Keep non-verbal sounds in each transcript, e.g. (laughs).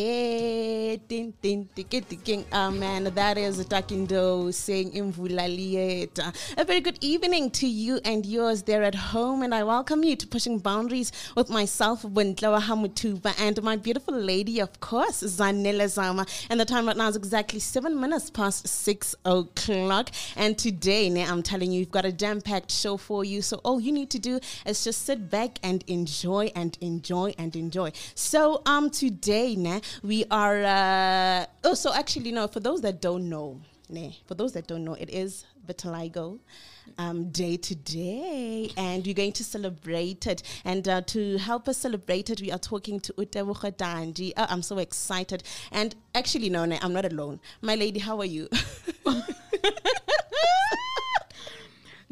Eh, tin. Oh man, that is Takindo saying Imvula Lieta. A very good evening to you and yours there at home, and I welcome you to Pushing Boundaries with myself, Windlawa Hamutuba, and my beautiful lady, of course, Zanele Zama. And the time right now is exactly seven minutes past six o'clock. And today, now I'm telling you, we've got a jam packed show for you. So all you need to do is just sit back and enjoy and enjoy and enjoy. So um today, nah, we are uh oh so actually no, for those that don't know, nah, for those that don't know, it is Vitiligo um, day today, and we're going to celebrate it. And uh, to help us celebrate it, we are talking to Utebucha Danji. Oh, I'm so excited. And actually, no, no, I'm not alone. My lady, how are you? (laughs)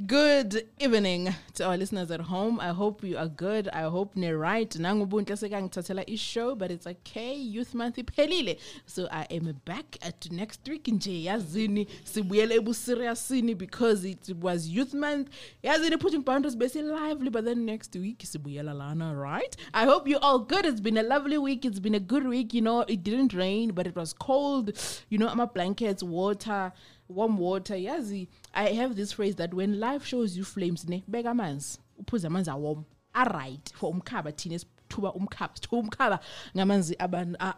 Good evening to our listeners at home. I hope you are good. I hope you're right. Is show, but it's okay. Youth month iphelile. So I am back at next week nje yazini sibuyele ebusiriyasini because it was youth month. Yazini putting boundaries basically lively, but then next week sibuyela lana, right? I hope you all good. It's been a lovely week. It's been a good week. You know, it didn't rain, but it was cold. You know, my blankets, water warm water yazi i have this phrase that when life shows you flames ne beka amanzi uphuze amanzi awom aright for umkhaba thina thuba umkhaba sithuba umkhaba ngamanzi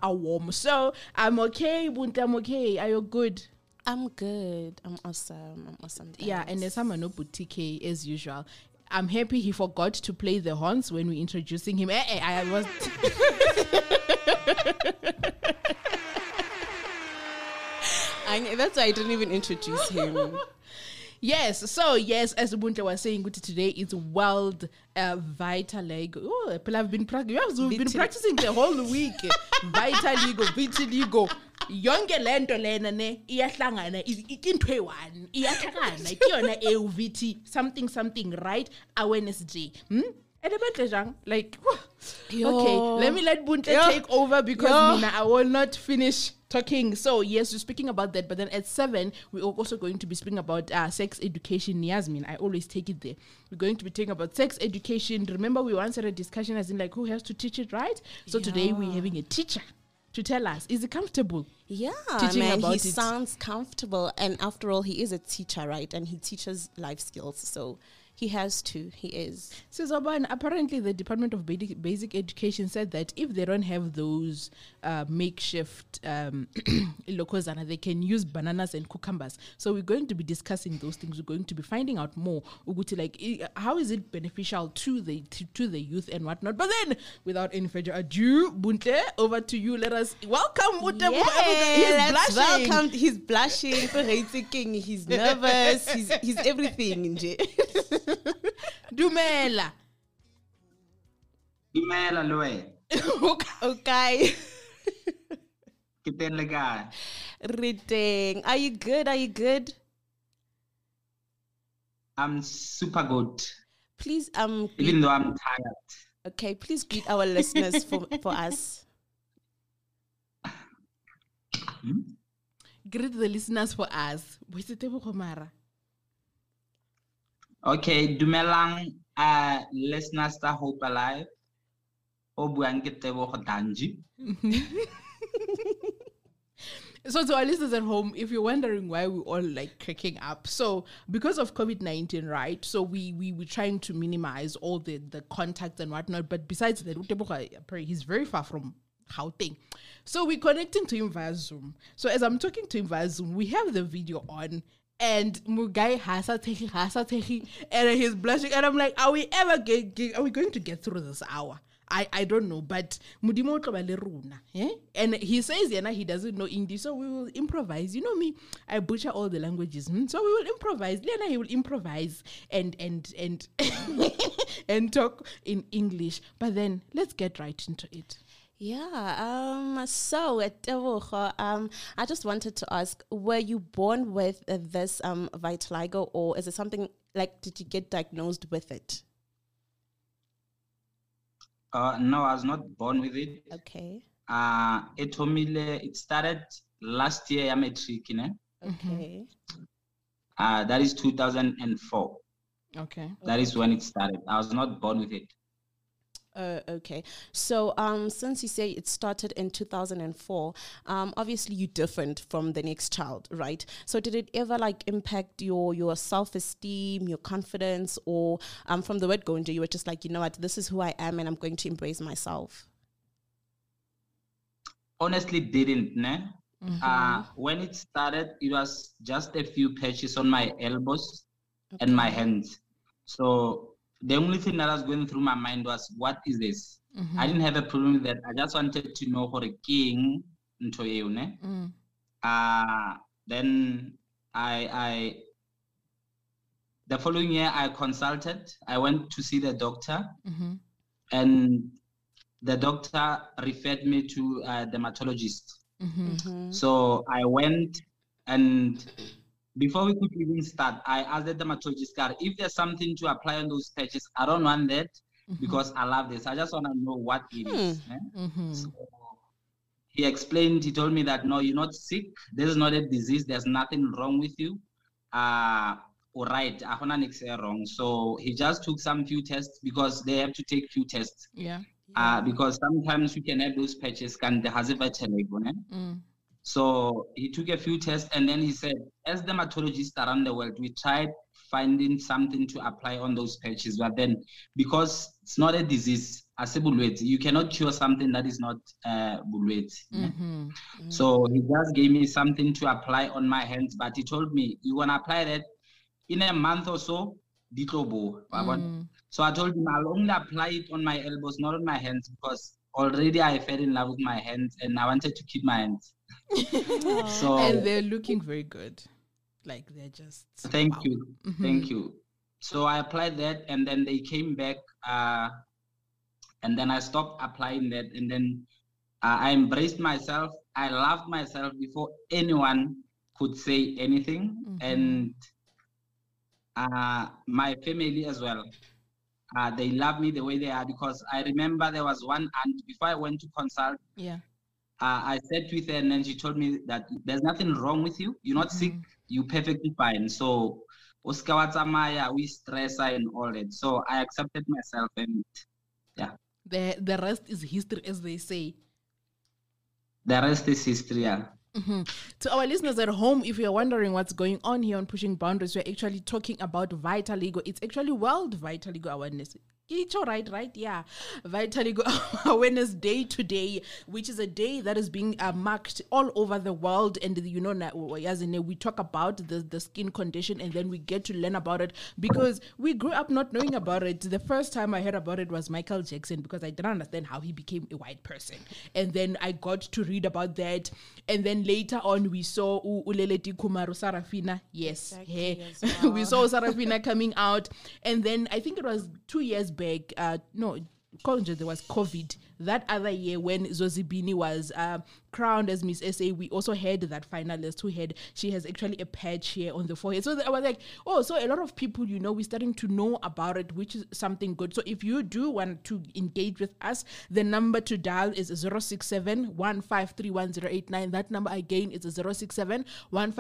awom so i'm okay bunti i'm okay are you good I'm good. I'm awesome. I'm awesome. yeah and there's someone no boutique as usual I'm happy he forgot to play the horns when we introducing him. Eh, eh, I was (laughs) I, that's why I didn't even introduce him. Yes, so yes, as Ubuntu was saying, today is World uh, Vitiligo. Oh, people have been practicing. We've been practicing the whole week. (laughs) Vitiligo, vitiligo. yonke lento lena ne iyahlangana into eyi-one iyahlangana kuyona euvithi something something right awareness day hmm? and abantu jang like okay let me let buntle take over because Yo. mina i will not finish talking. So yes, we're speaking about that, but then at seven, we're also going to be speaking about uh, sex education. Yasmin, I always take it there. We're going to be talking about sex education. Remember, we once had a discussion as in like who has to teach it, right? So yeah. today we're having a teacher to tell us is it comfortable yeah teaching man, about he it sounds comfortable and after all he is a teacher right and he teaches life skills so he has to. He is. So Zaban, apparently the Department of Basic, Basic Education said that if they don't have those uh, makeshift um, (clears throat) they can use bananas and cucumbers. So we're going to be discussing those things. We're going to be finding out more. Uguti, like, how is it beneficial to the to, to the youth and whatnot? But then, without any further ado, Buntle, over to you. Let us welcome Buntle. He's blushing. Welcome. He's blushing. He's (laughs) nervous. he's, he's everything. (laughs) (laughs) Dumela. Dumela le wena. (laughs) okay. Ke teng le kae? Re teng. Are you good? Are you good? I'm super good. Please um even though I'm tired. Okay, please greet our listeners for for us. Hmm? Greet the listeners for us. Boisitse bogomara. Okay, dumelang uh listeners tsa Hope Alive. O buang Danji. (laughs) so to our listeners at home if you're wondering why we're all like cracking up so because of covid-19 right so we we were trying to minimize all the the contacts and whatnot but besides that he's very far from Gauteng. So we're connecting to him via Zoom. So as I'm talking to him via Zoom, we have the video on and Mugai has a taking has a taking and he's blushing and I'm like, are we ever get, get, are we going to get through this hour? I, I don't know, but Mudimo runa, eh? And he says, yeah, he doesn't know English, so we will improvise. You know me, I butcher all the languages, hmm? so we will improvise. Lena, he will improvise and and and (laughs) and talk in English. But then let's get right into it. Yeah. Um. So at um, I just wanted to ask: Were you born with uh, this um vitiligo, or is it something like did you get diagnosed with it? Uh, no, I was not born with it. Okay. Uh, it it started last year. I'm matric, you Okay. Uh, that is 2004. Okay. That is when it started. I was not born with it. Uh, okay. So, um, since you say it started in 2004, um, obviously you're different from the next child, right? So, did it ever like impact your your self esteem, your confidence, or um, from the word going to you were just like, you know what, this is who I am, and I'm going to embrace myself? Honestly, didn't. Ne? Mm-hmm. Uh, when it started, it was just a few patches on my elbows okay. and my hands. So the only thing that was going through my mind was, what is this? Mm-hmm. I didn't have a problem with that. I just wanted to know for a king into you, ne? Mm. Uh, then I, I, the following year I consulted. I went to see the doctor, mm-hmm. and the doctor referred me to a dermatologist. Mm-hmm. mm-hmm. So I went and before we could even start, I asked the dermatologist, if there's something to apply on those patches, I don't want that mm-hmm. because I love this. I just want to know what it hmm. is. Eh? Mm-hmm. So he explained, he told me that no, you're not sick. This is not a disease. There's nothing wrong with you. Uh, all right, I found wrong. So he just took some few tests because they have to take few tests. Yeah. Uh, because sometimes you can have those patches can the mm. So he took a few tests and then he said, as dermatologists around the world, we tried finding something to apply on those patches, but then because it's not a disease, as a you cannot cure something that is not uh, mm-hmm. mm-hmm. So he just gave me something to apply on my hands, but he told me, you want to apply that in a month or so, ditlobo. Mm. So I told him I'll only apply it on my elbows, not on my hands, because already I fell in love with my hands and I wanted to keep my hands. (laughs) so and they're looking very good. Like they're just thank wow. you. Mm-hmm. Thank you. So I applied that and then they came back uh, and then I stopped applying that and then uh, I embraced myself. I loved myself before anyone could say anything mm-hmm. and uh, my family as well. Uh, they love me the way they are because I remember there was one aunt before I went to consult. Yeah. Uh, I sat with her and then she told me that there's nothing wrong with you. You're not mm-hmm. sick. You're perfectly fine. So, Oscar Maya, we stress and all that. So I accepted myself and yeah. The the rest is history, as they say. The rest is history. Yeah. Mm-hmm. To our listeners at home, if you're wondering what's going on here on Pushing Boundaries, we're actually talking about Vitiligo. It's actually World Vitiligo Awareness it's all right, right? Yeah. Vitiligo (laughs) Awareness Day today, which is a day that is being uh, marked all over the world. And, you know, as in, we talk about the, the skin condition and then we get to learn about it because we grew up not knowing about it. The first time I heard about it was Michael Jackson because I didn't understand how he became a white person. And then I got to read about that. And then later on, we saw Uleleti Kumaru Sarafina. Yes. Exactly well. (laughs) we saw Sarafina coming out. And then I think it was two years back, uh, no, there was COVID. That other year when Zozibini was uh, crowned as Miss SA, we also had that finalist who had, she has actually a patch here on the forehead. So I was like, oh, so a lot of people, you know, we're starting to know about it, which is something good. So if you do want to engage with us, the number to dial is 067 That number again is 067 And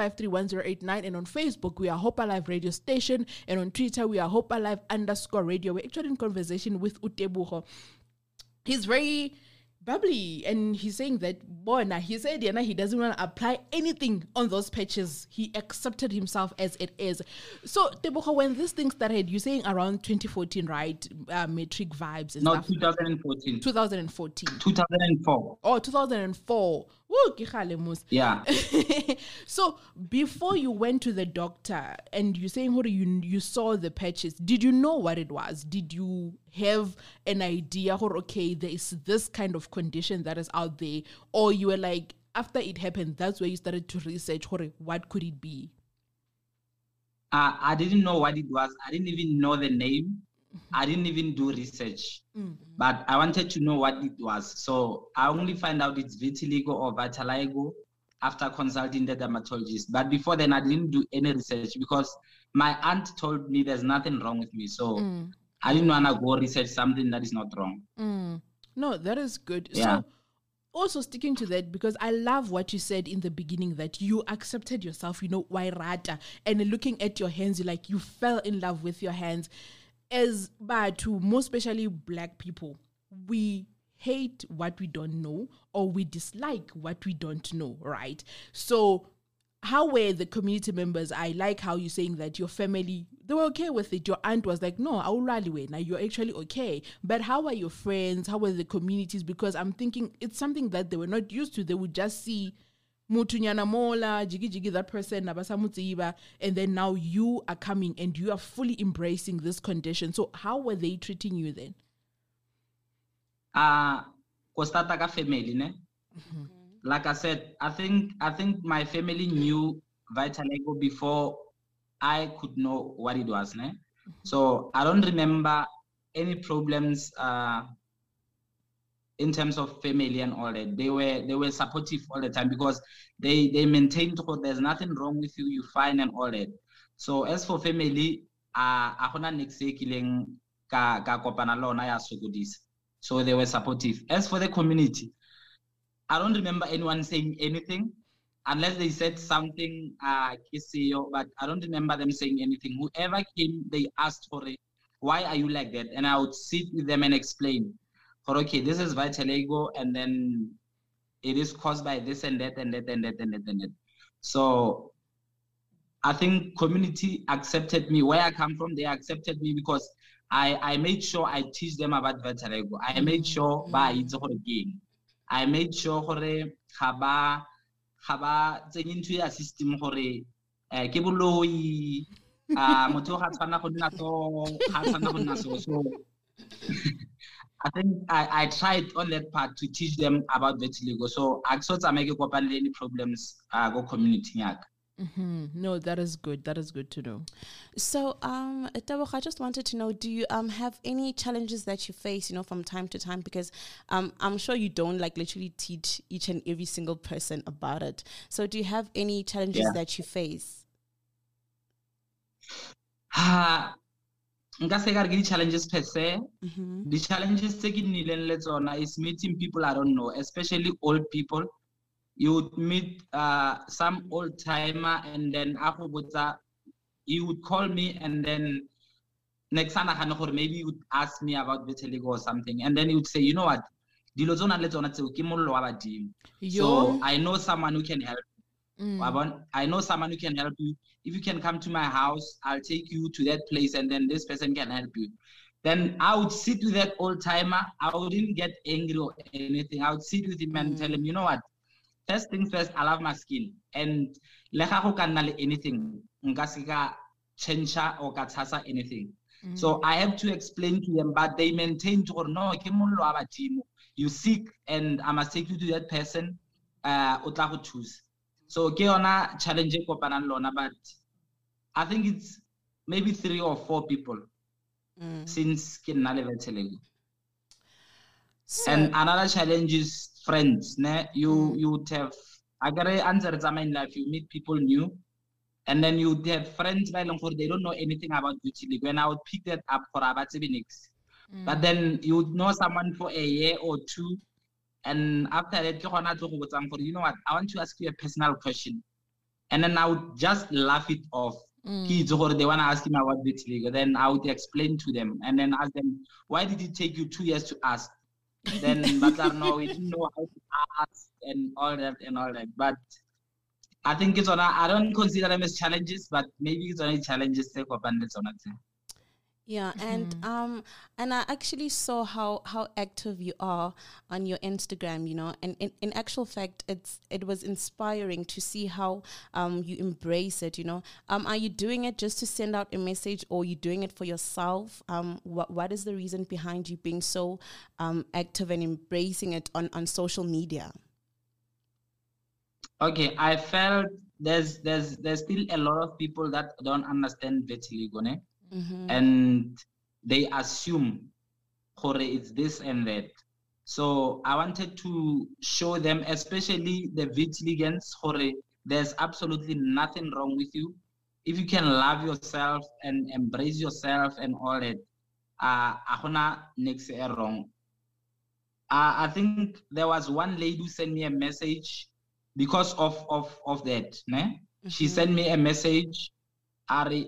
on Facebook, we are Hope Alive Radio Station. And on Twitter, we are Hope Alive underscore radio. We're actually in conversation with Utebuho. He's very bubbly and he's saying that bona he said yeah, he doesn't want to apply anything on those patches. He accepted himself as it is. So Teboho, when this thing started you're saying around 2014 right? Uh, matric vibes and no stuff. 2014 2014 2004 oh 2004 Woo, yeah. (laughs) so before you went to the doctor and you're saying, Hori, you you saw the patches, did you know what it was? Did you have an idea, or okay, there is this kind of condition that is out there? Or you were like, after it happened, that's where you started to research, Hori, what could it be? Uh, I didn't know what it was. I didn't even know the name. I didn't even do research, mm-hmm. but I wanted to know what it was. So I only find out it's vitiligo or vitiligo after consulting the dermatologist. But before then, I didn't do any research because my aunt told me there's nothing wrong with me. So mm. I didn't want to go research something that is not wrong. Mm. No, that is good. Yeah. So also sticking to that because I love what you said in the beginning that you accepted yourself, you know, wairata, and looking at your hands, you like you fell in love with your hands as to more especially black people we hate what we don't know or we dislike what we don't know, right? So how were the community members? I like how you're saying that your family they were okay with it. Your aunt was like, "No, I'll rally away." Now you're actually okay. But how are your friends? How were the communities? Because I'm thinking it's something that they were not used to. They would just see mutunyana mola jiggy jiggy that person nabasamutiba and then now you are coming and you are fully embracing this condition so how were they treating you then uh ko starta ka family ne mm-hmm. like i said i think i think my family knew vitiligo before i could know what it was ne mm-hmm. so i don't remember any problems uh in terms of family and all that they were they were supportive all the time because they they maintained oh, there's nothing wrong with you you fine and all that. So as for family uh a gona next kileng ka ka kopana so they were supportive. As for the community i don't remember anyone saying anything unless they said something uh but i don't remember them saying anything. Whoever came they asked for it why are you like that? And i would sit with them and explain okay, this is vitiligo, and then it is caused by this and that and that and that and that and that. So I think community accepted me. Where I come from, they accepted me because I, I made sure I teach them about vitiligo. I made sure ba itse gore ke I made sure gore ga ba ga ba tsenye ntho ya system gore eh ke boloi ah motho ga tshwana go nna so ga tshwana go nna so so (laughs) I think I, I tried on that part to teach them about vitiligo. So I sort of make any problems uh, go community Mm-hmm. No, that is good. That is good to know. So, um, I just wanted to know: Do you um have any challenges that you face, you know, from time to time? Because um, I'm sure you don't like literally teach each and every single person about it. So, do you have any challenges yeah. that you face? Uh, nka se ka re ke di-challenges per se. Mm-hmm. di-challenges tse ke nnileng le tsona is meeting people i don't know especially old people. You would meet uh, some old timer and then a go botsa you would call me and then next time I gore maybe you would ask me about vitiligo or something. And then he would say you know what? Dilo tse o nang le tsona tseo ke mollo wa badimo. So i know someone who can help Mm. I know someone who can help you. If you can come to my house, I'll take you to that place and then this person can help you. Then I would sit with that old timer. I wouldn't get angry or anything. I would sit with him and mm. tell him, you know what? First things first, I love my skin. And leha go kana anything, nka change or ka anything. Mm. So I have to explain to them, but they maintain to no, you seek and I must take you to that person, uh, choose so ke yona challenge e kopanang lona but i think it's maybe three or four people mm. since ke nna le vetheleng and another challenge is friends ne you mm. you would have I got to answer in life you meet people new and then you have friends by long for they don't know anything about beauty league when i would pick that up for about seven weeks mm. but then you would know someone for a year or two and after that, you know what? I want to ask you a personal question. And then I would just laugh it off. Mm. Kids or they want to ask him about vitiligo. Then I would explain to them and then ask them, why did it take you two years to ask? then but I know we didn't know how to ask and all that and all that. But I think it's on I don't consider them as challenges, but maybe it's only challenges take up and it's on it. Yeah, and mm-hmm. um, and I actually saw how how active you are on your Instagram. You know, and in, in actual fact, it's it was inspiring to see how um you embrace it. You know, um, are you doing it just to send out a message, or are you doing it for yourself? Um, what what is the reason behind you being so um active and embracing it on on social media? Okay, I felt there's there's there's still a lot of people that don't understand vitiligo. Mm-hmm. and they assume Hore it's this and that. So I wanted to show them, especially the vitiligans, Hore, there's absolutely nothing wrong with you. If you can love yourself and embrace yourself and all that, uh, wrong. Uh, I think there was one lady who sent me a message because of of of that. Ne? Mm-hmm. She sent me a message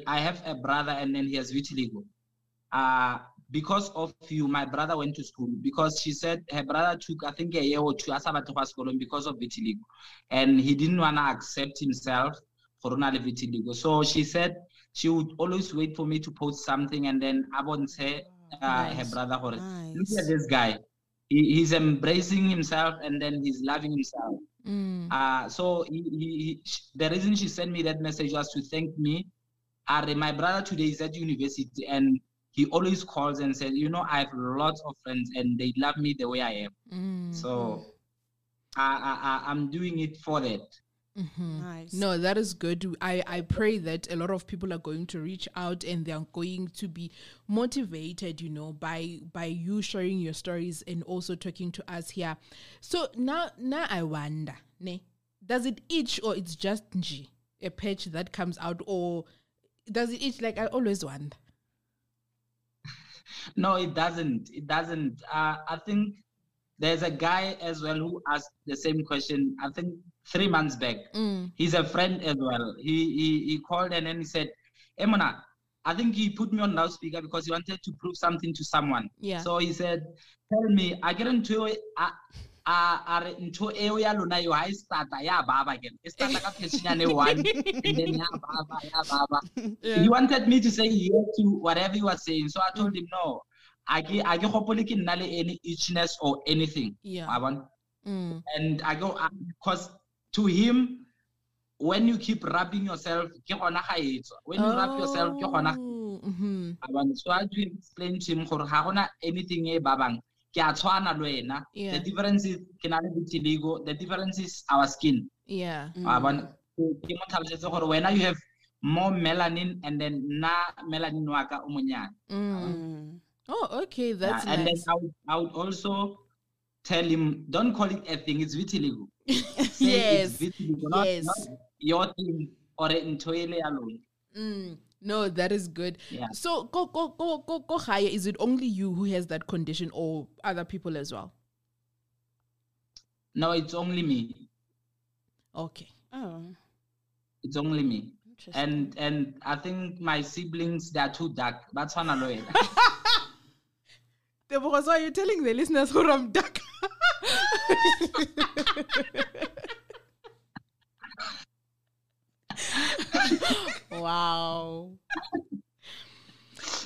I have a brother and then he has vitiligo. Uh, because of you, my brother went to school because she said her brother took, I think, a year or two as a school because of vitiligo. And he didn't want to accept himself for vitiligo. So she said she would always wait for me to post something and then I won't say uh, nice. her brother, nice. look at this guy. He, he's embracing himself and then he's loving himself. Mm. Uh, so he, he, the reason she sent me that message was to thank me. Uh, my brother today is at university and he always calls and says, you know, I have lots of friends and they love me the way I am. Mm. So I, I, I'm doing it for that. Mm-hmm. Nice. No, that is good. I, I pray that a lot of people are going to reach out and they are going to be motivated, you know, by by you sharing your stories and also talking to us here. So now now I wonder, ne, does it itch or it's just G, a patch that comes out, or does it itch like I always wonder? No, it doesn't. It doesn't. Uh, I think there's a guy as well who asked the same question. I think three months back. Mm. He's a friend as well. He, he he called and then he said, Emona, I think he put me on loudspeaker because he wanted to prove something to someone. Yeah. So he said, Tell me, I get into it. A re ntho eo ya lona yo ha e starta ya baba again e starta ka one and then ya baba ya baba he wanted me to say yes to whatever he was saying so i told him no a ke a ke gopole ke nna le any itchiness or anything yeah. Mm. and i go because to him when you keep rubbing yourself ke gona ga etswa when you oh, rub yourself ke gona mm-hmm. so i to explain to him gore ga gona anything e babang ke a tshwana le wena the difference is ke na le vitiligo the difference is our skin yeah mm. ke mo tlhalosetse gore wena you have more melanin and then na melanin wa ka o monyane mm. oh okay that's yeah, and nice. then I would, I would also tell him don't call it a thing it's vitiligo (laughs) yes vitiligo, not, yes not your thing or ele ya mm. No, that is good. Yeah. So go go go go go higher. Is it only you who has that condition or other people as well? No, it's only me. Okay. Oh. It's only me. And and I think my siblings they are too dark. That's one annoying. Because why are you telling the listeners who I'm dark? (laughs) (laughs) wow.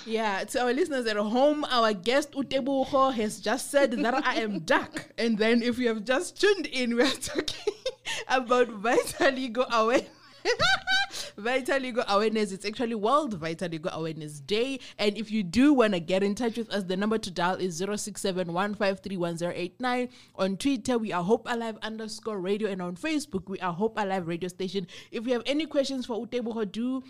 Yeah, to our listeners at home, our guest Utebuho has just said that I am dark. And then if you have just tuned in, we are (laughs) talking about vitiligo awareness. (laughs) Vitiligo awareness. It's actually World Vitiligo Awareness Day. And if you do want to get in touch with us, the number to dial is 067 On Twitter, we are Hope Alive underscore radio. And on Facebook, we are Hope Alive radio station. If you have any questions for Utebuho, do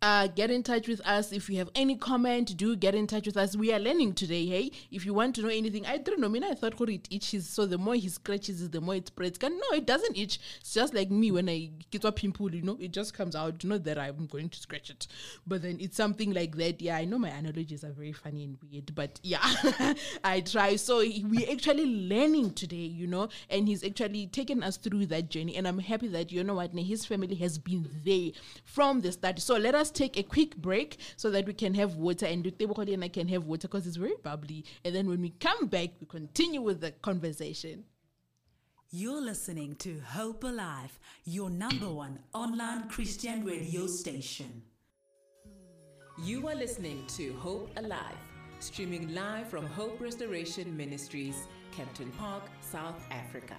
uh, get in touch with us. If you have any comment, do get in touch with us. We are learning today, hey? If you want to know anything, I don't know. I mean, I thought it itches, so the more he scratches the more it spreads. Can No, it doesn't itch. It's just like me when I get a pimple, you know, it just comes out. Not that I'm going to scratch it, but then it's something like that. Yeah, I know my analogies are very funny and weird, but yeah, (laughs) I try. So we're actually learning today, you know, and he's actually taken us through that journey. And I'm happy that, you know what, his family has been there from the start. So let us us take a quick break so that we can have water and Dutebokoli and I can have water because it's very bubbly. And then when we come back, we continue with the conversation. You're listening to Hope Alive, your number one online Christian radio station. You are listening to Hope Alive, streaming live from Hope Restoration Ministries, Kempton Park, South Africa.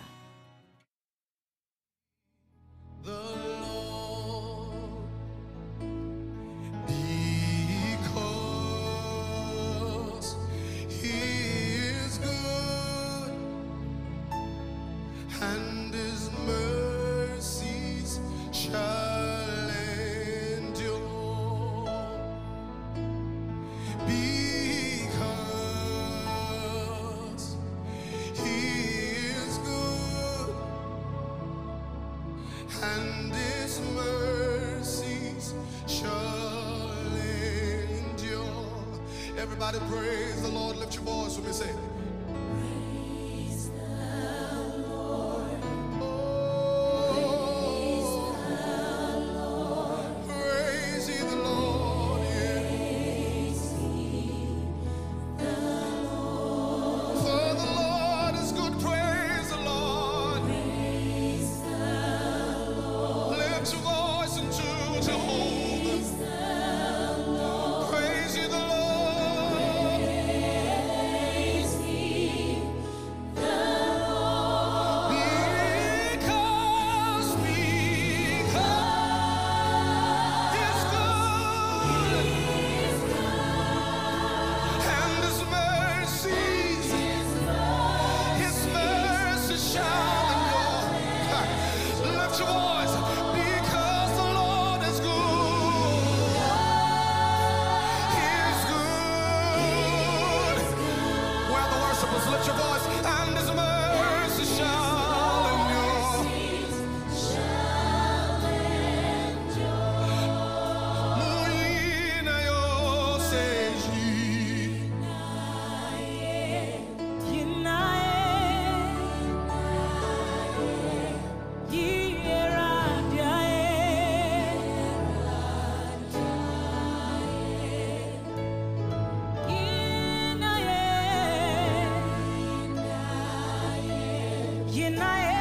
Every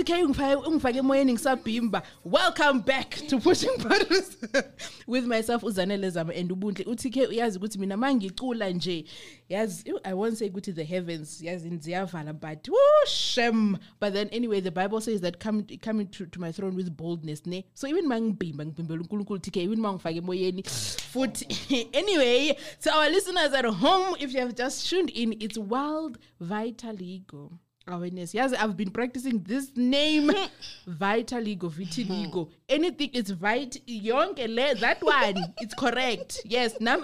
uthi ke ungifake emoyeni ngisabhimba. Welcome back to pushing buttons. (laughs) With myself uzanele zama and ubuntle. Uthi ke uyazi ukuthi mina mangicula nje. Yazi i won't say ukuthi the heavens yazi ziyavala but shem. But then anyway the bible says that come coming to, to my throne with boldness ne? So even mangibhimba ngibhimbela uNkulunkulu uthi ke even mangifake emoyeni. Futhi (laughs) anyway to our listeners at home if you have just tuned in it's World Vitaligo awareness yes i've been practicing this name (laughs) vitaligo vitiligo anything it's vit yonke le that one it's correct yes nam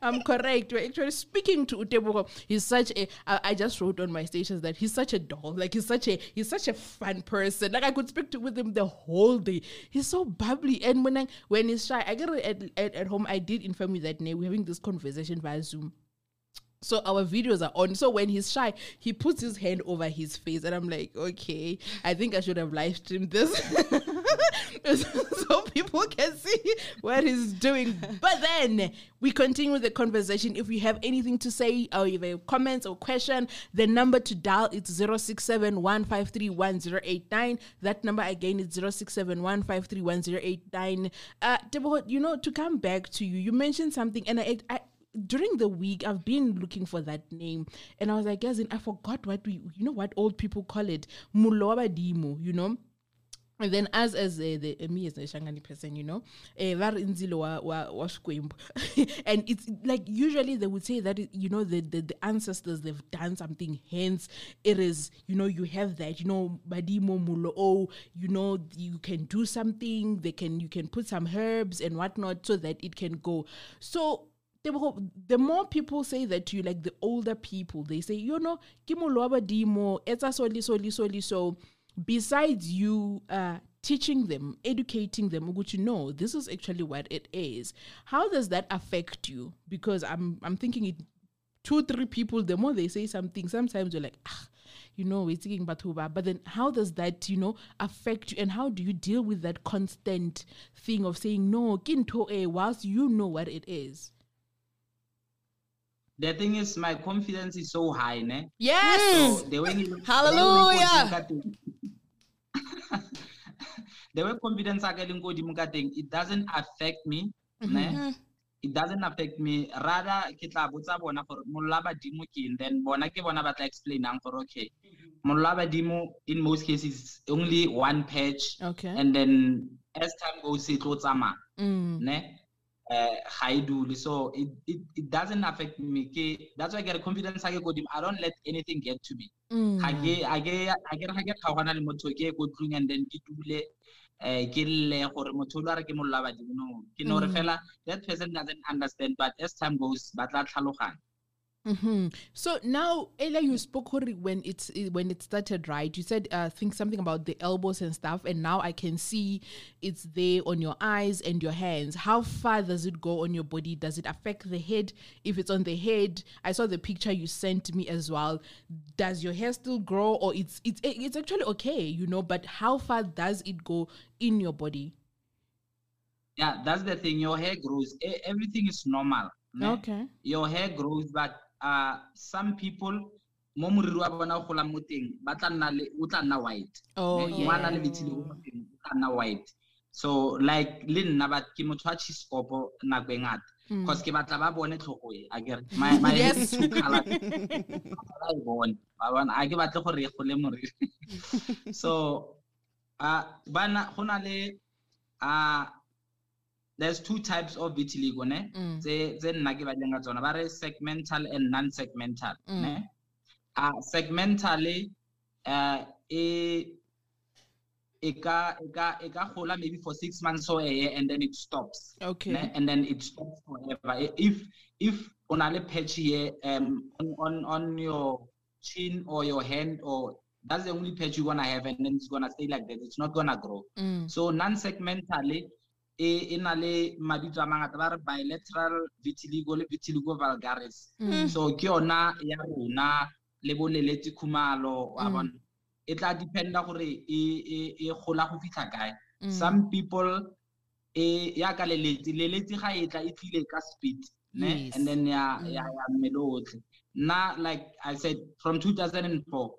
I'm (laughs) correct. We're actually speaking to Uteboko. He's such a. I, I just wrote on my stations that he's such a doll. Like he's such a. He's such a fun person. Like I could speak to with him the whole day. He's so bubbly. And when I when he's shy, I get it at, at, at home. I did inform you that nay, we're having this conversation via Zoom. So our videos are on. So when he's shy, he puts his hand over his face, and I'm like, okay, I think I should have live streamed this (laughs) so people can see what he's doing. But then we continue the conversation. If you have anything to say, or if you have comments or question, the number to dial is 067 That number again is 067 Uh, you know, to come back to you, you mentioned something, and I, I during the week I've been looking for that name and I was like, guys, I forgot what we you know what old people call it. Muloba Dimo, you know? And then as as uh, the uh, me as a Shangani person, you know, wa (laughs) and it's like usually they would say that you know the, the the ancestors they've done something, hence it is you know you have that you know badimo mulo oh you know you can do something they can you can put some herbs and whatnot so that it can go. So The more people say that to you, like the older people, they say, you know, kimulwaba dimo, etsa soli soli soli. So besides you uh teaching them, educating them, would you know this is actually what it is. How does that affect you? Because I'm I'm thinking it two, three people, the more they say something, sometimes you're like, ah, you know, we're thinking Batuba. But then how does that, you know, affect you? And how do you deal with that constant thing of saying no, kinto e, whilst you know what it is? The thing is, my confidence is so high, ne? Yes. So the way you- Hallelujah. (laughs) the way confidence are getting good it doesn't affect me ne? it doesn't affect me rather ke tla botsa bona gore mollo wa badimo ke then bona ke bona ba tla explainang gore okay mollo wa badimo in most cases only one patch Okay. and then as time goes it tlo tsamaya Mm. ne uh ga e so it, it, it doesn't affect me that's why I get confidence i don't let anything get to me. Mm. ga ke a ke a ke re ga ke kgaogana le motho ke go tlung and then ke dule eh ke lle gore motho o re ke no. Ke no re fela that person doesn't understand but as time goes ba tla tlhaloganya hmm So now, Ella, you spoke Hori, when it's when it started, right? You said uh, think something about the elbows and stuff, and now I can see it's there on your eyes and your hands. How far does it go on your body? Does it affect the head? If it's on the head, I saw the picture you sent me as well. Does your hair still grow, or it's it's it's actually okay, you know? But how far does it go in your body? yeah that's the thing your hair grows everything is normal? Okay. your hair grows but uh some people mo moriri wa bona o golang mo teng ba tla nna le o tla nna white. Oh, Ne? Mo a nang le letsile go mo teng, o tla nna white. So like le nna but ke motho wa chiscopo nako e ngata. Because ke batla ba bone tlhogo e akere my my (laughs) hair is two colors ba e bone ba a ke batle gore e gole moriri. (laughs) So uh bana go na le uh there's two types of vitiligo ne Mm. tse tse nna ke batleng ka tsona ba re segmental and non segmental ne uh segmentally uh e e ka e ka e ka gola maybe for 6 months or a year and then it stops Okay. ne? and then it stops forever if if on a patch here um on, on on your chin or your hand or that's the only patch you're gonna have and then it's gonna stay like that it's not gonna grow Mm. so non-segmentally e e na le mabitso a mangata ba re bilateral vitiligo le vitiligo vulgaris. So ke yona ya rona le boleletse khumalo wa bona. E tla dependa gore e e e gola go fitlha kae. Some people e ya ka leletse leletse ga e tla e tlile ka speed ne? Yes. and then ya ya ya mmele otlhe. Nna like i said from 2004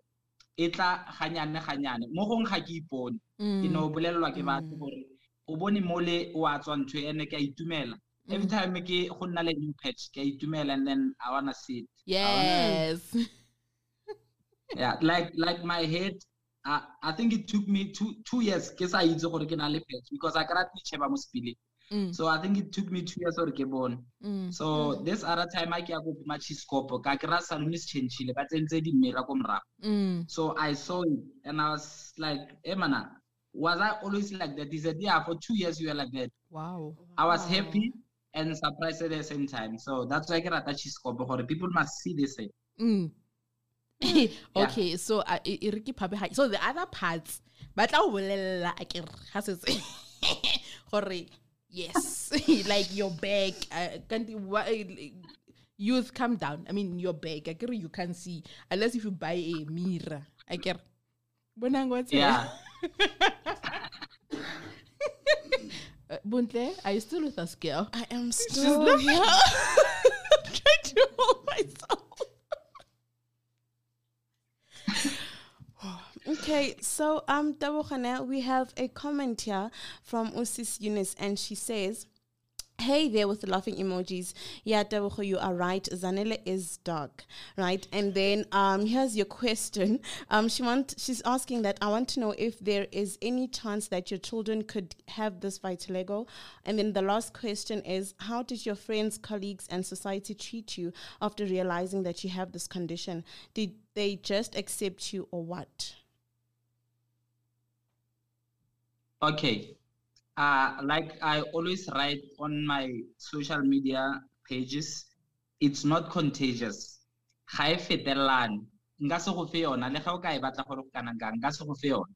e tla ganyane ganyane mo gong ga ke ipone. Ke no bolelelwa ke batho gore o bone mole o a tswa ntho ene ke a itumela. Every time ke go nna le new patch ke a itumela and then i wanna see it. Yes. (laughs) yeah like like my head I, I think it took me two two years ke sa itse gore ke na le patch because I cannot cheba mo spilling Mm. so I think it took me two years gore ke bone. So this other time I ke ya go puma chiscopo ka kra salon is changile ba tsentse di mmera ko morago Mm. so I saw it and I was like hey mana was I always like that? He said yeah for two years you were like that. Wow. I was happy and surprised at the same time. So that's why ke rata chiscopo gore people must see this thing. Mm. (laughs) okay, so uh, re ke phape ha- so the other parts but I will bolella akere ha setse (laughs) gore yes (laughs) like your back uh, can't you- wha- eh, youth calm down. I mean your back akere you can't see unless if you buy a mirror akere. Bonang what's yeah (laughs) uh, Buntle, are you still with us girl I am still here. (laughs) I'm trying to hold myself. (sighs) Okay, so um, Tabokhane, we have a comment here from Usis Eunice, and she says, Hey there with the laughing emojis. Yeah, Tabucho, you are right. Zanele is dark, right? And then um, here's your question. (laughs) Um, she want she's asking that I want to know if there is any chance that your children could have this vitiligo. And then the last question is, how did your friends, colleagues, and society treat you after realizing that you have this condition? Did they just accept you or what? Okay. Uh, like I always write on my social media pages, it's not contagious. Ga e fetelelane. Nka se go fe yona le ga o ka e batla go le go kana kang, nka se go fe yona.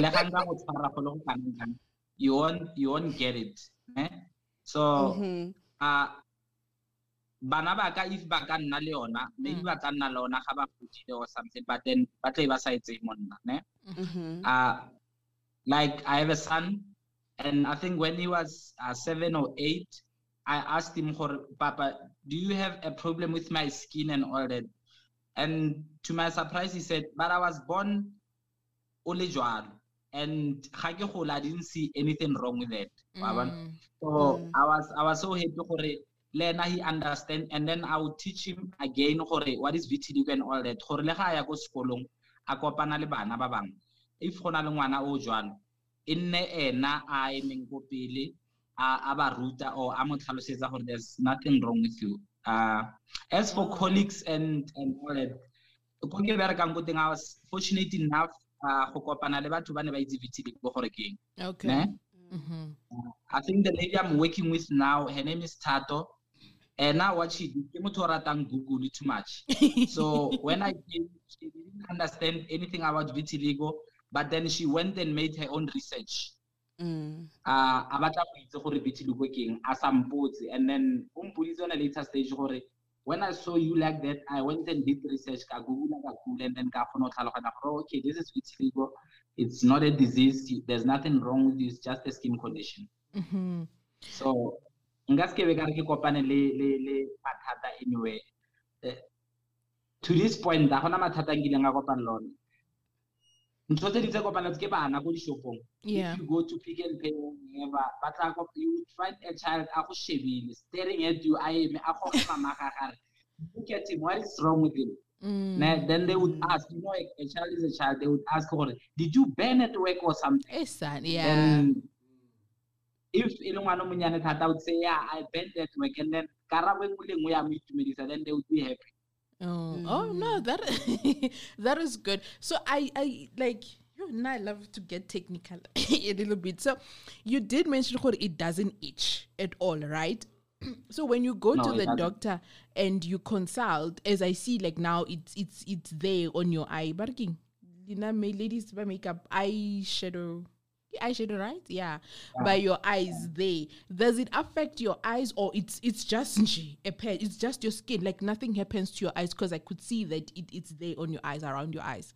Le ga nka go tshwara go le go kana kang, you won't you won't get it. Ne? So Mhm. uh, bana ba ka if ba ka nna le yona, maybe ba tla nna le yona ga ba godile or something, but then ba tla e ba sa etse mo nna, ne? Mhm. uh, like I have a son, and I think when he was uh, seven or eight, I asked him, "Hor- Papa, do you have a problem with my skin and all that? And to my surprise, he said, But I was born only jwalo." and i didn't see anything wrong with it? Mm. so i was i was so happy le he understand and then i would teach him again gore what is vitiligo and all that gore le ga ya ko sekolong a kopana le bana ba bangwe if go na le ngwana o jwalo e nne ena a emeng ko pele a a ba ruta or a mo tlhalosetsa gore there's nothing wrong with you uh, as for colleagues and and all that ko ke berekang ko teng i was fortunate enough uh, go kopana le batho ba ne ba itse vtd ko gore ke eng Okay. ne Mhm. I think the lady I'm working with now, her name is Tato. And now what she did, ke motho o ratang Google too much. (laughs) so when I came, she didn't understand anything about vitiligo, but then she went and made her own research. Mm. Uh, a batla go itse gore vitiligo ke eng, a sa mpotse. And then o mpoditse on a later stage gore when I saw you like that, I went and did research, ka Google, ka Google, and then ka go tlhaloganya gore, okay, this is vitiligo. It's not a disease. There's nothing wrong with it. It's just a skin condition. Mhm. so nka se kebe ka re ke kopane le le le mathata anyway Eh, to this point ga gona mathata a nkileng a kopane le one ntho tse di tse kopanetse ke bana ko dishopong. Yeah. if you go to Pick n Pay or wherever ba tla go you would find a child a go shebile staring at you a eme a goge mama ga gare look at him. What is wrong with him? Mm. Then they would ask you know a, child is a child. They would ask did you burn at work or something? Eh, son, yeah. then if e le ngwana o monyane thata I would say yeah I bent that work and then karabo e nngwe le nngwe ya mo itumedisa then they would be happy Oh, oh no, mm-hmm. that (laughs) that is good. So I I like you and I love to get technical (laughs) a little bit. So you did mention how it doesn't itch at all, right? (clears throat) so when you go No, to the doesn't. doctor and you consult, as I see like now it's it's it's there on your eye. Barking. You know, my ladies by makeup eyeshadow. Eyeshadow, right? Yeah. By your eyes there. Does it affect your eyes or it's it's just (laughs) a pair? It's just your skin. Like nothing happens to your eyes because I could see that it, it's there on your eyes, around your eyes.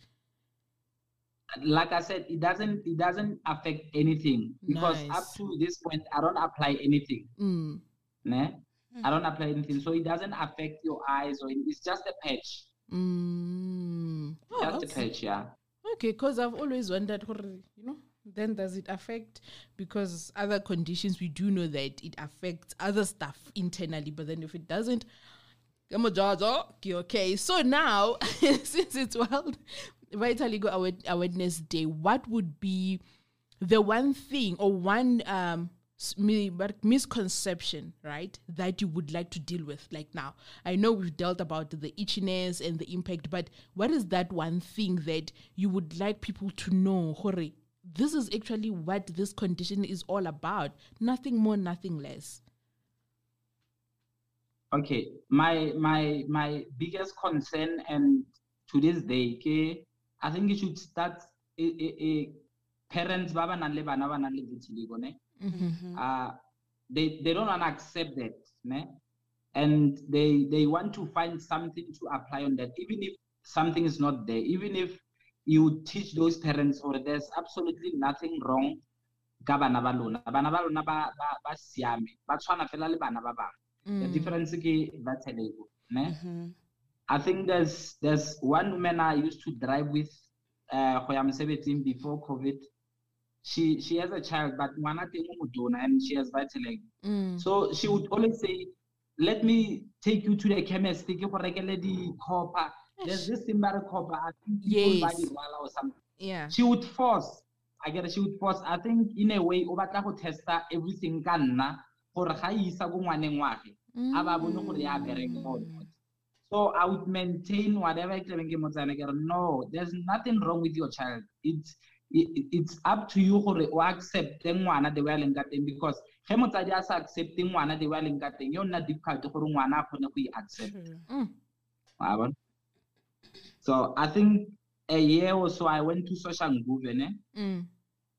like I said it doesn't it doesn't affect anything because up to this point I don't apply anything Mm. ne? I don't apply anything so it doesn't affect your eyes or it's just a patch Mm. Oh, just okay. a patch yeah Okay, because I've always wondered, you know, then does it affect? Because other conditions, we do know that it affects other stuff internally, but then if it doesn't, I'm a okay. So now, (laughs) since it's World Vitiligo Aware- Awareness Day, what would be the one thing or one um misconception right that you would like to deal with like now i know we've dealt about the itchiness and the impact but what is that one thing that you would like people to know hore this is actually what this condition is all about nothing more nothing less Okay, my my my biggest concern and to this day, okay, I think it should start a, a, a parents ba ba nang le bana ba nang le vitiligo, ne? Uh, they they don't want to accept that, ne? And they they want to find something to apply on that, even if something is not there, even if you teach those parents or there's absolutely nothing wrong ka bana ba lona. Bana ba lona ba siame, ba tshwana fela le bana ba bangwe. The difference ke vitiligo, ne? I think there's there's one woman I used to drive with uh go ya mosebetsing before COVID. She she has a child, but ngwana teng o motona and she has vitiligo. Mm. So she would always say, Let me take you to the chemist, ke go rekele di copper. There's this thing about. I think Yes. or something. yeah She would force. I get it, she would force. I think in a way, o batla go testa everything ka nna gore ga isa ko ngwaneng wa ge, a ba bone gore ya bereka. So I would maintain whatever ke tlabeng ke mo tsaya, ke no, there's nothing wrong with your child. It's it, it's up to you gore o accept ngwana the way a leng ka teng because ge motsadi a sa accept ngwana the way a leng ka teng yo nna difficult gore ngwana a kgone go e accept Mm. Wa bona? So i think a year or so i went to social? Mm.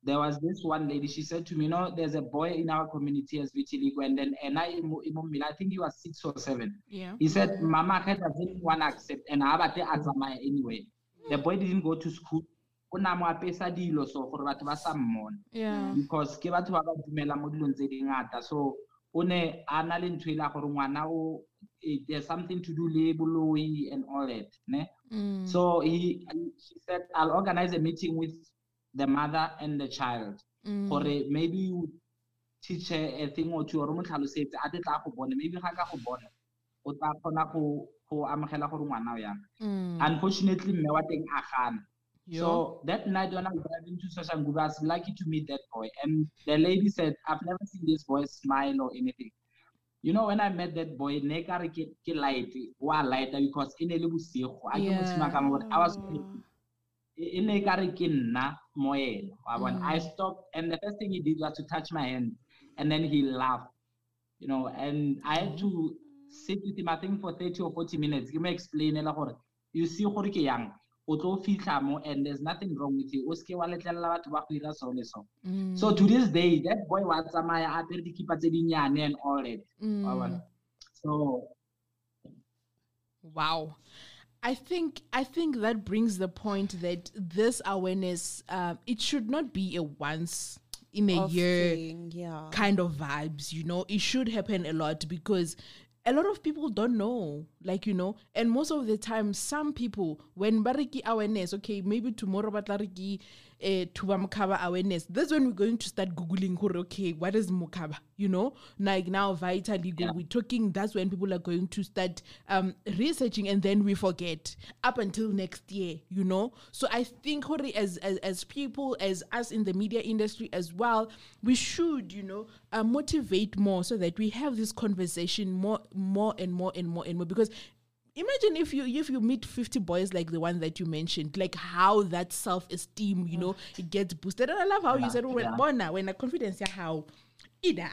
there was this one lady she said to me you know there's a boy in our community as vitiligo and then and i i think he was six or seven yeah he said, Mama doesn't want to accept and ha batle a tsamaya anyway. The boy didn't go to school. O na mo apesa dilo so gore batho ba sa mmona yeah because ke batho ba ba dumela mo dilong tse di. So o ne a na le ntho e la gore ngwana o there's something to do le boloi and all that, ne? Mm. So he she said I'll organize a meeting with the mother and the child gore maybe you teach her a thing or two or mo tlhalosetse a te tla go bone maybe ga ka go bona o tla kgona go go amogela gore ngwana o yang unfortunately mme wa teng a gana so that night when I was driving to Soshanguve, I was lucky to meet that boy. And the lady said, I've never seen this boy smile or anything. You know, when I met that boy, ne ka re ke light, wa light because e ne le bosigo. A ke mo tsima ka mo I was e ne ka re ke nna mo ena. Wa bona? I mm. stopped and the first thing he did was to touch my hand and then he laughed. You know, and I had to mm. sit with him I think for 30 or 40 minutes. Ke mo explain gore you see gore ke yang o tlo fitlha mo and there's nothing wrong with you o seke wa letlelela batho ba go ira so le so so to this day that boy wa tsamaya a apere dikipa tse dinnyane and all that Wa bona? so Wow. I think I think that brings the point that this awareness um, it should not be a once in a Of year thing, yeah. kind of vibes, you know. It should happen a lot because a lot of people don't know, like you know, and most of the time, some people when bariki awareness, okay, maybe tomorrow batlariki uh, tuba mukaba awareness. That's when we're going to start googling. Okay, what is mukaba? You know, like now vitiligo, we're talking. That's when people are going to start um, researching, and then we forget up until next year. You know, so I think hore, as as as people, as us in the media industry as well, we should you know uh, motivate more so that we have this conversation more more and more and more and more because imagine if you if you meet 50 boys like the one that you mentioned like how that self-esteem you know it gets boosted and i love how you said when yeah. bona when a confidence how ida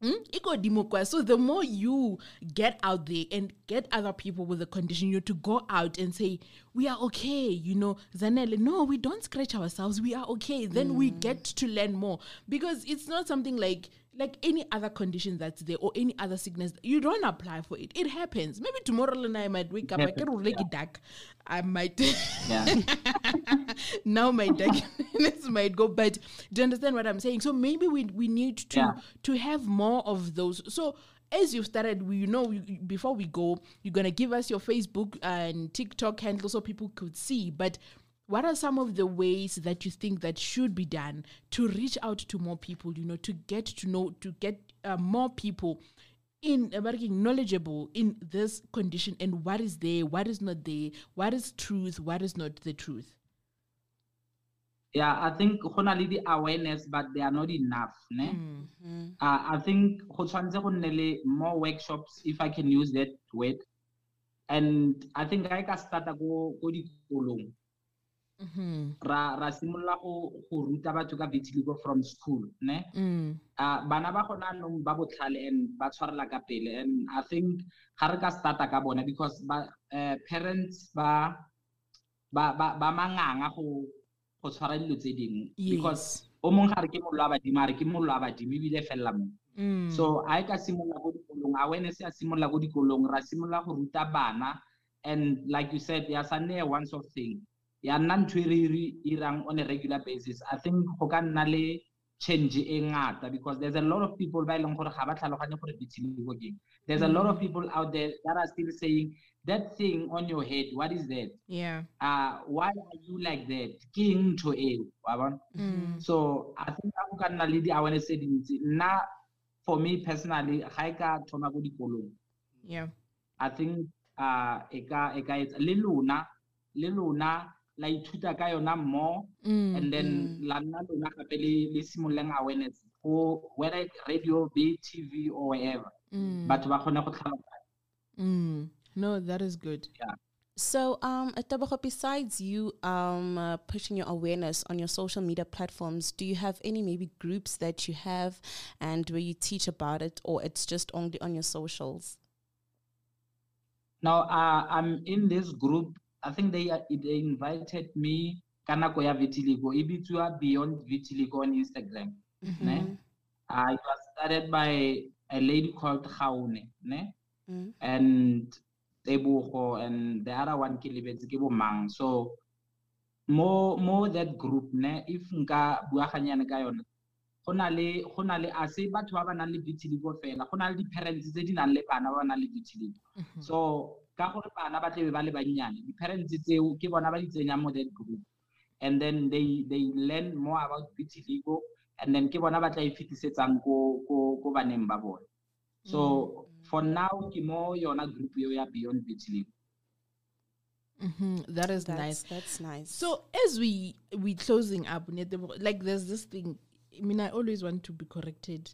Mm? go godimo kwa. So the more you get out there and get other people with the condition, you know, to go out and say, we are okay, you know, Zanele, no, we don't scratch ourselves, we are okay. Then we get to learn more. Because it's not something like like any other condition that's there or any other sickness, you don't apply for it. It happens. Maybe tomorrow and I might wake up, I get really dark. I might yeah (laughs) now my darkness (laughs) might go but do you understand what i'm saying so maybe we we need to Yeah. to have more of those so as you've started we you know before we go you're gonna give us your facebook and tiktok handle so people could see but what are some of the ways that you think that should be done to reach out to more people you know to get to know to get uh, more people in uh, working knowledgeable in this condition and what is there what is not there what is truth what is not the truth? Yeah i think go na le di awareness but they are not enough ne? Uh, i think go tshwanetse go more workshops if i can use that word. And i think ga e ka starta ko ko dikolong ra ra simolola go go ruta batho ka vitiligo from school ne? Uh, bana ba gona anong ba botlhale and ba tshwarela ka pele and i think ga re ka starta ka bona because ba uh, parents ba ba ba ba manganga go go tshwara dilo tse dingwe. Because o mongwe ga re ke mollo wa badimo a re ke mollo wa badimo ebile felela mo so a e ka simolola ko dikolong awareness ya simolola ko dikolong ra simolola go ruta bana and like you said ya sa nne a once of thing ya nna ntho e re irang on a regular basis i think go ka nna le change e ngata because there's a lot of people ba e leng gore ga ba tlhaloganye gore vitiligo ke eng. there's a lot of people out there that are still saying that thing on your head what is that? Yeah. Uh why are you like that? Ke ntho eo? Wa bona? So i think ga go ka nna le di-awareness tse dintsi nna for me personally ga e ka thoma ko dikolong. Yeah. I think uh e ka e ka etsa le lona le lona la ithuta ka yona more and then la nna lona gape le le simololeng awareness go whether radio be tv or wherever batho ba kgone go tlhaloganya mm. no that is good yeah. So, um, Atabaho, besides you um, uh, pushing your awareness on your social media platforms, do you have any maybe groups that you have and where you teach about it, or it's just only on your socials? Now uh, I'm in this group. I think they they invited me kanako ya vitiligo. E bitsiwa Beyond Vitiligo on Instagram. Ne? Uh, it was started by a lady called Khaune, ne? Mm. And Tebogo and the other one ke lebetse ke. So mo mo that group ne if nka bua ganyane ka yone go na le go na le a se batho ba ba nang le vitiligo fela go na le di-parents tse di nang le bana ba ba nang le vitiligo so ka gore bana ba tlebe ba le bannyane di-parents tseo ke bona ba di tsenyang mo that group and then they they learn more about vitiligo and then ke bona ba tla e fetisetsang ko ko ko baneng ba bona so for now ke mo yona group eo ya beyond vitiligo Mhm, that is That's nice. that's nice. So as we we closing up, like there's this thing. I mean, I always want to be corrected.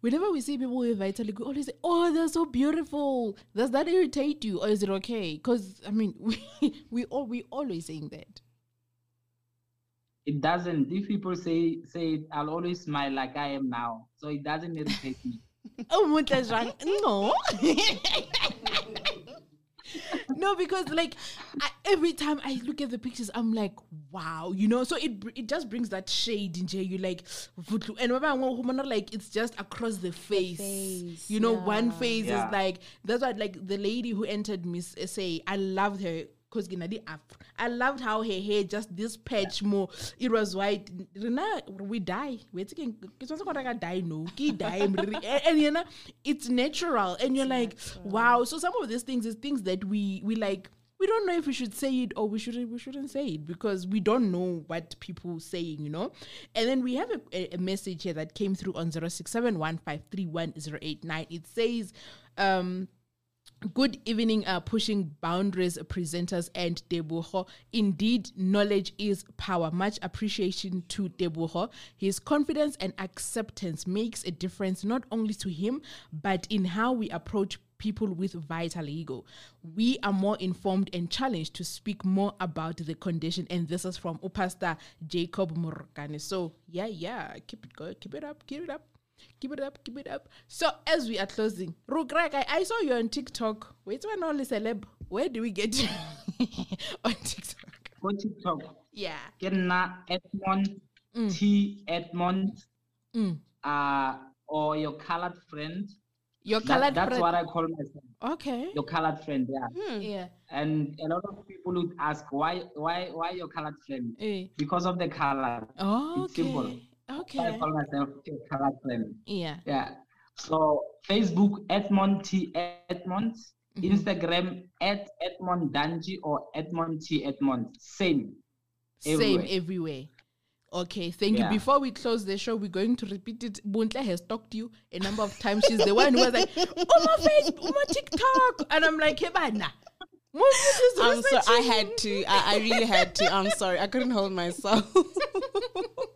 Whenever we see people with vitiligo, we oh, always say, "Oh, they're so beautiful." Does that irritate you, or is it okay? Because I mean, (laughs) we we all we always saying that. it doesn't if people say say it i'll always smile like i am now so it doesn't irritate me (laughs) Oh, no. (laughs) no, because like I, every time I look at the pictures, I'm like, wow, you know. So it it just brings that shade in you like, "Vutlu." and whenever I want woman, like it's just across the face. face, you know, one face Yeah. is like that's what like the lady who entered Miss SA. I loved her. Cause Ginadi Afro. I loved how her hair just this patch more. It was white. Rena, we die. We're taking. It's also gonna die. No, Ki die. and, you know, it's natural. And you're like, wow. So some of these things is things that we we like. We don't know if we should say it or we shouldn't. We shouldn't say it because we don't know what people saying. You know. And then we have a, a, a message here that came through on zero six seven one five three one zero eight nine. It says, um. Good evening, uh, pushing boundaries presenters and Debuho. Indeed, knowledge is power. Much appreciation to Debuho. His confidence and acceptance makes a difference not only to him, but in how we approach people with vitiligo. We are more informed and challenged to speak more about the condition. And this is from Upasta Jacob Murkane. So, yeah, yeah, keep it going, keep it up, keep it up. Keep it up, keep it up. So as we are closing, Rugrag, I, I saw you on TikTok. Wait, when only celeb. Where do we get you (laughs) on TikTok? go tiktok Yeah. ke nna edmond t edmond uh or your colored friend Your That- colored that's friend. what i call myself Okay. your colored friend yeah Yeah. and a lot of people would ask why why why your colored friend Eh. because of the color Oh, It's simple. Okay. i call myself a colored Yeah. Yeah. So Facebook Edmond T Edmond, Mm-hmm. Instagram at Edmond Danji or Edmond T Edmond. Same. Same Everywhere. everywhere. Okay, thank Yeah. you. Before we close the show, we're going to repeat it. Buntle has talked to you a number of times. She's the one who was like, "Oh my Facebook, oh my TikTok," and I'm like, "Hey, bana." I'm sorry. I had to. I, I really had to. I'm sorry. I couldn't hold myself. (laughs)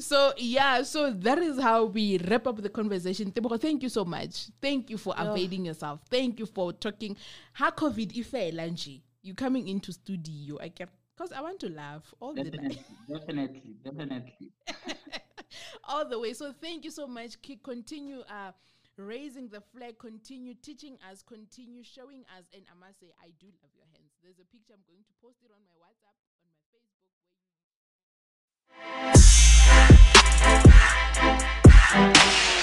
so yeah, so that is how we wrap up the conversation. Tebogo, thank you so much. Thank you for oh. availing yourself. Thank you for talking. How COVID ife lanji? You coming into studio? I kept because I want to laugh all definitely, the night. (laughs) definitely, definitely. (laughs) all the way. So thank you so much. Continue. Uh, raising the flag, continue teaching us, continue showing us. And I must say, I do love your hands. There's a picture I'm going to post it on my WhatsApp, on my Facebook. Thank you.